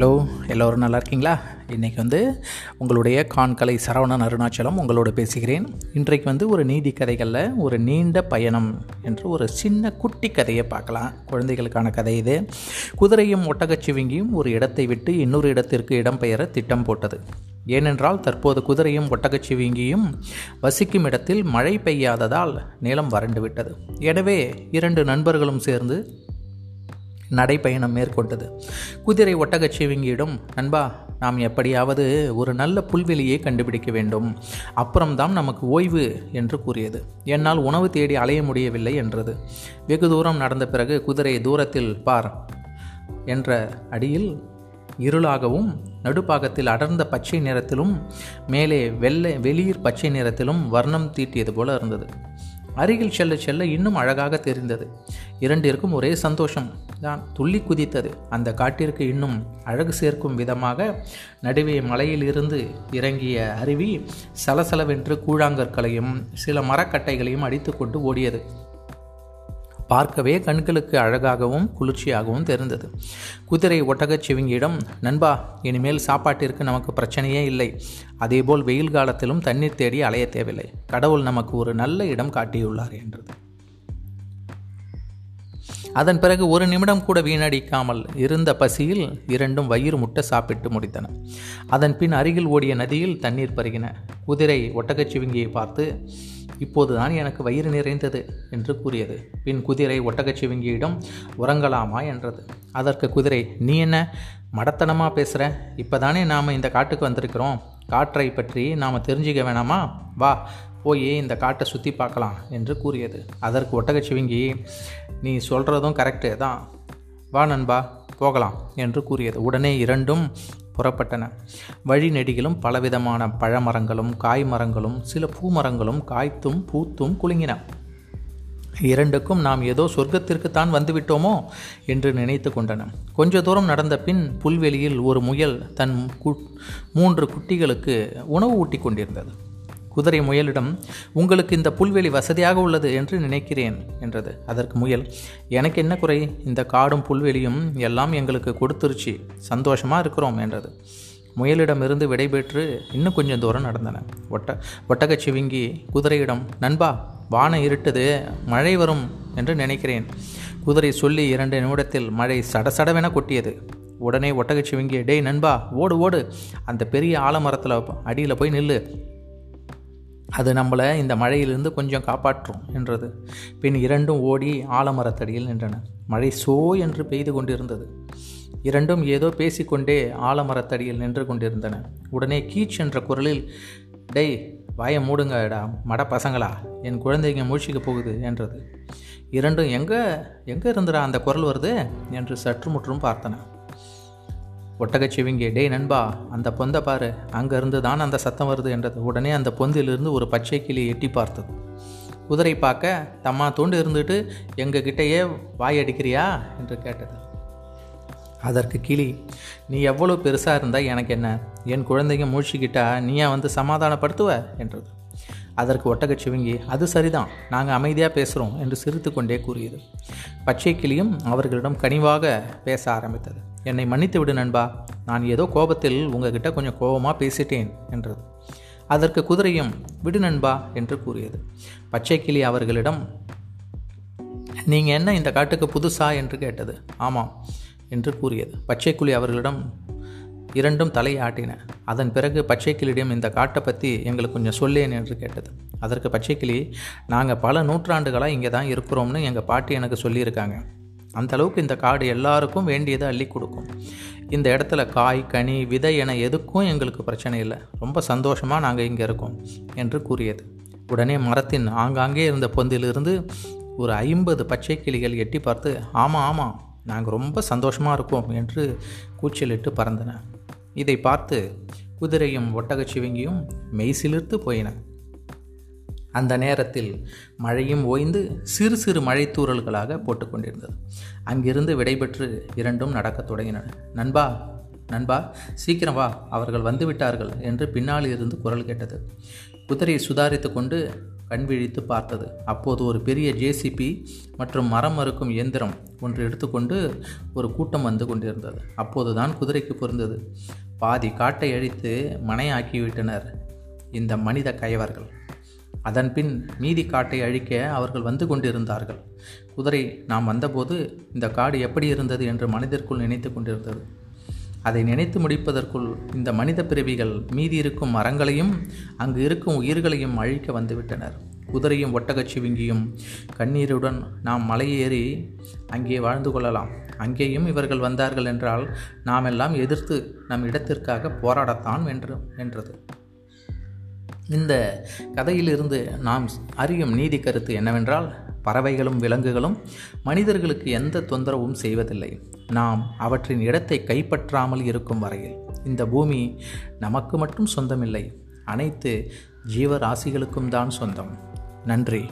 Hello எல்லோரும் நல்லா இருக்கீங்களா? இன்றைக்கி வந்து உங்களுடைய கான்கலை சரவணன் அருணாச்சலம் உங்களோட பேசுகிறேன். இன்றைக்கு வந்து ஒரு நீதி கதைகளில் ஒரு நீண்ட பயணம் என்று ஒரு சின்ன குட்டி கதையை பார்க்கலாம். குழந்தைகளுக்கான கதை இது. குதிரையும் ஒட்டகச்சிவிங்கியும் ஒரு இடத்தை விட்டு இன்னொரு இடத்திற்கு இடம்பெயர திட்டம் போட்டது. ஏனென்றால் தற்போது குதிரையும் ஒட்டகச்சிவிங்கியும் வசிக்கும் இடத்தில் மழை பெய்யாததால் நிலம் வறண்டு விட்டது. எனவே இரண்டு நண்பர்களும் சேர்ந்து நடைப்பயணம் மேற்கொண்டது. குதிரை ஒட்டகச்சிவிங்கியிடம் நண்பா நாம் எப்படியாவது ஒரு நல்ல புல்வெளியை கண்டுபிடிக்க வேண்டும். அப்புறம்தான் நமக்கு ஓய்வு என்று கூறியது. என்னால் உணவு தேடி அலைய முடியவில்லை என்றது. வெகு தூரம் நடந்த பிறகு குதிரை தூரத்தில் பார் என்ற அடியில் இருளாகவும் நடுப்பாகத்தில் அடர்ந்த பச்சை நிறத்திலும் மேலே வெள்ளை வெளிர் பச்சை நிறத்திலும் வர்ணம் தீட்டியது போல இருந்தது. அருகில் செல்ல செல்ல இன்னும் அழகாக தெரிந்தது. இரண்டிற்கும் ஒரே சந்தோஷம். தான் துள்ளி குதித்தது. அந்த காட்டிற்கு இன்னும் அழகு சேர்க்கும் விதமாக நடுவே மலையிலிருந்து இறங்கிய அருவி சலசலவென்று கூழாங்கற்களையும் சில மரக்கட்டைகளையும் அடித்துக்கொண்டு ஓடியது. பார்க்கவே கண்களுக்கு அழகாகவும் குளிர்ச்சியாகவும் தெரிந்தது. குதிரை ஒட்டகச் சிவிங்கியிடம் நண்பா இனிமேல் சாப்பாட்டிற்கு நமக்கு பிரச்சனையே இல்லை. அதேபோல் வெயில் காலத்திலும் தண்ணீர் தேடி அலைய தேவையில்லை. கடவுள் நமக்கு ஒரு நல்ல இடம் காட்டியுள்ளார் என்றது. அதன் பிறகு ஒரு நிமிடம் கூட வீணடிக்காமல் இருந்த பசியில் இரண்டும் வயிறு முட்டை சாப்பிட்டு முடித்தன. அதன் பின் அருகில் ஓடிய நதியில் தண்ணீர் பருகின. குதிரை ஒட்டகச்சிவிங்கியை பார்த்து இப்போதுதான் எனக்கு வயிறு நிறைந்தது என்று கூறியது. பின் குதிரை ஒட்டகச்சிவிங்கியிடம் உறங்கலாமா என்றது. அதற்கு குதிரை நீ என்ன மடத்தனமாக பேசுகிற இப்போ தானே நாம் இந்த காட்டுக்கு வந்திருக்கிறோம். காற்றை பற்றி நாம் தெரிஞ்சுக்க வேணாமா? வா போய் இந்த காட்டை சுற்றி பார்க்கலாம் என்று கூறியது. அதற்கு ஒட்டகச்சிவிங்கி நீ சொல்கிறதும் கரெக்டு தான். வா நண்பா போகலாம் என்று கூறியது. உடனே இரண்டும் புறப்பட்டன. வழிநெடியிலும் பலவிதமான பழமரங்களும் காய் மரங்களும் சில பூமரங்களும் காய்த்தும் பூத்தும் குலுங்கின. இரண்டுக்கும் நாம் ஏதோ சொர்க்கத்திற்குத்தான் வந்துவிட்டோமோ என்று நினைத்து கொண்டன. கொஞ்ச தூரம் நடந்த பின் புல்வெளியில் ஒரு முயல் தன் மூன்று குட்டிகளுக்கு உணவு ஊட்டி கொண்டிருந்தது. குதிரை முயலிடம் உங்களுக்கு இந்த புல்வெளி வசதியாக உள்ளது என்று நினைக்கிறேன் என்றது. அதற்கு முயல் எனக்கு என்ன குறை? இந்த காடும் புல்வெளியும் எல்லாம் எங்களுக்கு கொடுத்துருச்சு. சந்தோஷமாக இருக்கிறோம் என்றது. முயலிடமிருந்து விடைபெற்று இன்னும் கொஞ்சம் தூரம் நடந்தன. ஒட்ட ஒட்டகச்சிவிங்கி குதிரையிடம் நண்பா வானம் இருட்டுது மழை வரும் என்று நினைக்கிறேன். குதிரை சொல்லி இரண்டு நிமிடத்தில் மழை சடசடவென கொட்டியது. உடனே ஒட்டகச்சிவிங்கி டேய் நண்பா ஓடு ஓடு. அந்த பெரிய ஆலமரத்தில் அடியில் போய் நில்லு. அது நம்மளை இந்த மழையிலிருந்து கொஞ்சம் காப்பாற்றும் என்றது. பின் இரண்டும் ஓடி ஆலமரத்தடியில் நின்றன. மழை சோ என்று பெய்து கொண்டிருந்தது. இரண்டும் ஏதோ பேசிக்கொண்டே ஆலமரத்தடியில் நின்று கொண்டிருந்தன. உடனே கீச் என்ற குரலில் டெய் வாய மூடுங்கடா மட பசங்களா என் குழந்தைங்க மூழ்கிக்க போகுது என்றது. இரண்டும் எங்கே எங்கே இருந்துடா அந்த குரல் வருது? என்று சற்று முற்றும் பார்த்தன. ஒட்டகச்சிவிங்கி டே நண்பா அந்த பொந்தை பாரு அங்கேருந்து தான் அந்த சத்தம் வருது என்றது. உடனே அந்த பொந்திலிருந்து ஒரு பச்சை கிளி எட்டி பார்த்தது. குதிரை பார்க்க தம்மா தூண்டு இருந்துட்டு எங்கள் கிட்டேயே வாய் அடிக்கிறியா? என்று கேட்டது. அதற்கு கிளி நீ எவ்வளோ பெருசாக இருந்தால் எனக்கு என்ன? என் குழந்தைங்க மூழ்கிக்கிட்டா நீயா வந்து சமாதானப்படுத்துவ? என்றது. அதற்கு ஒட்டகச்சிவிங்கி அது சரிதான் நாங்கள் அமைதியாக பேசுகிறோம் என்று சிரித்து கொண்டே கூறியது. பச்சை கிளியும் அவர்களிடம் கனிவாக பேச ஆரம்பித்தது. என்னை மன்னித்து விடு நண்பா நான் ஏதோ கோபத்தில் உங்ககிட்ட கொஞ்சம் கோபமாக பேசிட்டேன் என்றது. அதற்கு குதிரையும் விடு நண்பா என்று கூறியது. பச்சை கிளி அவர்களிடம் நீங்கள் என்ன இந்த காட்டுக்கு புதுசா? என்று கேட்டது. ஆமாம் என்று கூறியது. பச்சைக்குழி அவர்களிடம் இரண்டும் தலையாட்டின. அதன் பிறகு பச்சைக்கிளியிடம் இந்த காட்டை பற்றி எங்களுக்கு கொஞ்சம் சொல்லேன் என்று கேட்டது. அதற்கு பச்சைக்கிளி நாங்கள் பல நூற்றாண்டுகளாக இங்கே தான் இருக்கிறோம்னு எங்கள் பாட்டி எனக்கு சொல்லியிருக்காங்க. அந்த அளவுக்கு இந்த காடு எல்லாருக்கும் வேண்டியதை அள்ளி கொடுக்கும். இந்த இடத்துல காய் கனி விதை என எதுக்கும் எங்களுக்கு பிரச்சனை இல்லை. ரொம்ப சந்தோஷமாக நாங்கள் இங்கே இருக்கோம் என்று கூறியது. உடனே மரத்தின் ஆங்காங்கே இருந்த பொந்திலிருந்து ஒரு ஐம்பது பச்சை கிளிகள் எட்டி பார்த்து ஆமாம் ஆமாம் நாங்கள் ரொம்ப சந்தோஷமாக இருக்கோம் என்று கூச்சலிட்டு பறந்தன. இதை பார்த்து குதிரையும் ஒட்டகச்சிவங்கியும் மெய்சிலிர்த்து போயின. அந்த நேரத்தில் மழையும் ஓய்ந்து சிறு சிறு மழைத்தூரல்களாக போட்டுக்கொண்டிருந்தது அங்கிருந்து விடைபெற்று இரண்டும் நடக்கத் தொடங்கின. நண்பா நண்பா சீக்கிரம் வா அவர்கள் வந்துவிட்டார்கள் என்று பின்னால் இருந்து குரல் கேட்டது. குதிரையை சுதாரித்து கொண்டு கண் விழித்து பார்த்தது. அப்போது ஒரு பெரிய ஜேசிபி மற்றும் மரம் மறுக்கும் இயந்திரம் ஒன்று எடுத்துக்கொண்டு ஒரு கூட்டம் வந்து கொண்டிருந்தது. அப்போதுதான் குதிரைக்கு பொருந்தது. பாதி காட்டை அழித்து மனையாக்கிவிட்டனர் இந்த மனித கயவர்கள். அதன்பின் மீதி காட்டை அழிக்க அவர்கள் வந்து கொண்டிருந்தார்கள். குதிரை நாம் வந்தபோது இந்த காடு எப்படி இருந்தது? என்று மனதிற்குள் நினைத்து கொண்டிருந்தது. அதை நினைத்து முடிப்பதற்குள் இந்த மனித பிறவிகள் மீதி இருக்கும் மரங்களையும் அங்கு இருக்கும் உயிர்களையும் அழிக்க வந்துவிட்டனர். குதிரையும் ஒட்டகச்சிவிங்கியும் கண்ணீருடன் நாம் மலையேறி அங்கே வாழ்ந்து கொள்ளலாம். அங்கேயும் இவர்கள் வந்தார்கள் என்றால் நாம் எல்லாம் எதிர்த்து நம் இடத்திற்காக போராடத்தான் என்று என்றது. இந்த கதையிலிருந்து நாம் அறியும் நீதி கருத்து என்னவென்றால் பறவைகளும் விலங்குகளும் மனிதர்களுக்கு எந்த தொந்தரவும் செய்வதில்லை. நாம் அவற்றின் இடத்தை கைப்பற்றாமல் இருக்கும் வரையில் இந்த பூமி நமக்கு மட்டும் சொந்தமில்லை அனைத்து ஜீவராசிகளுக்கும் தான் சொந்தம். நன்றி.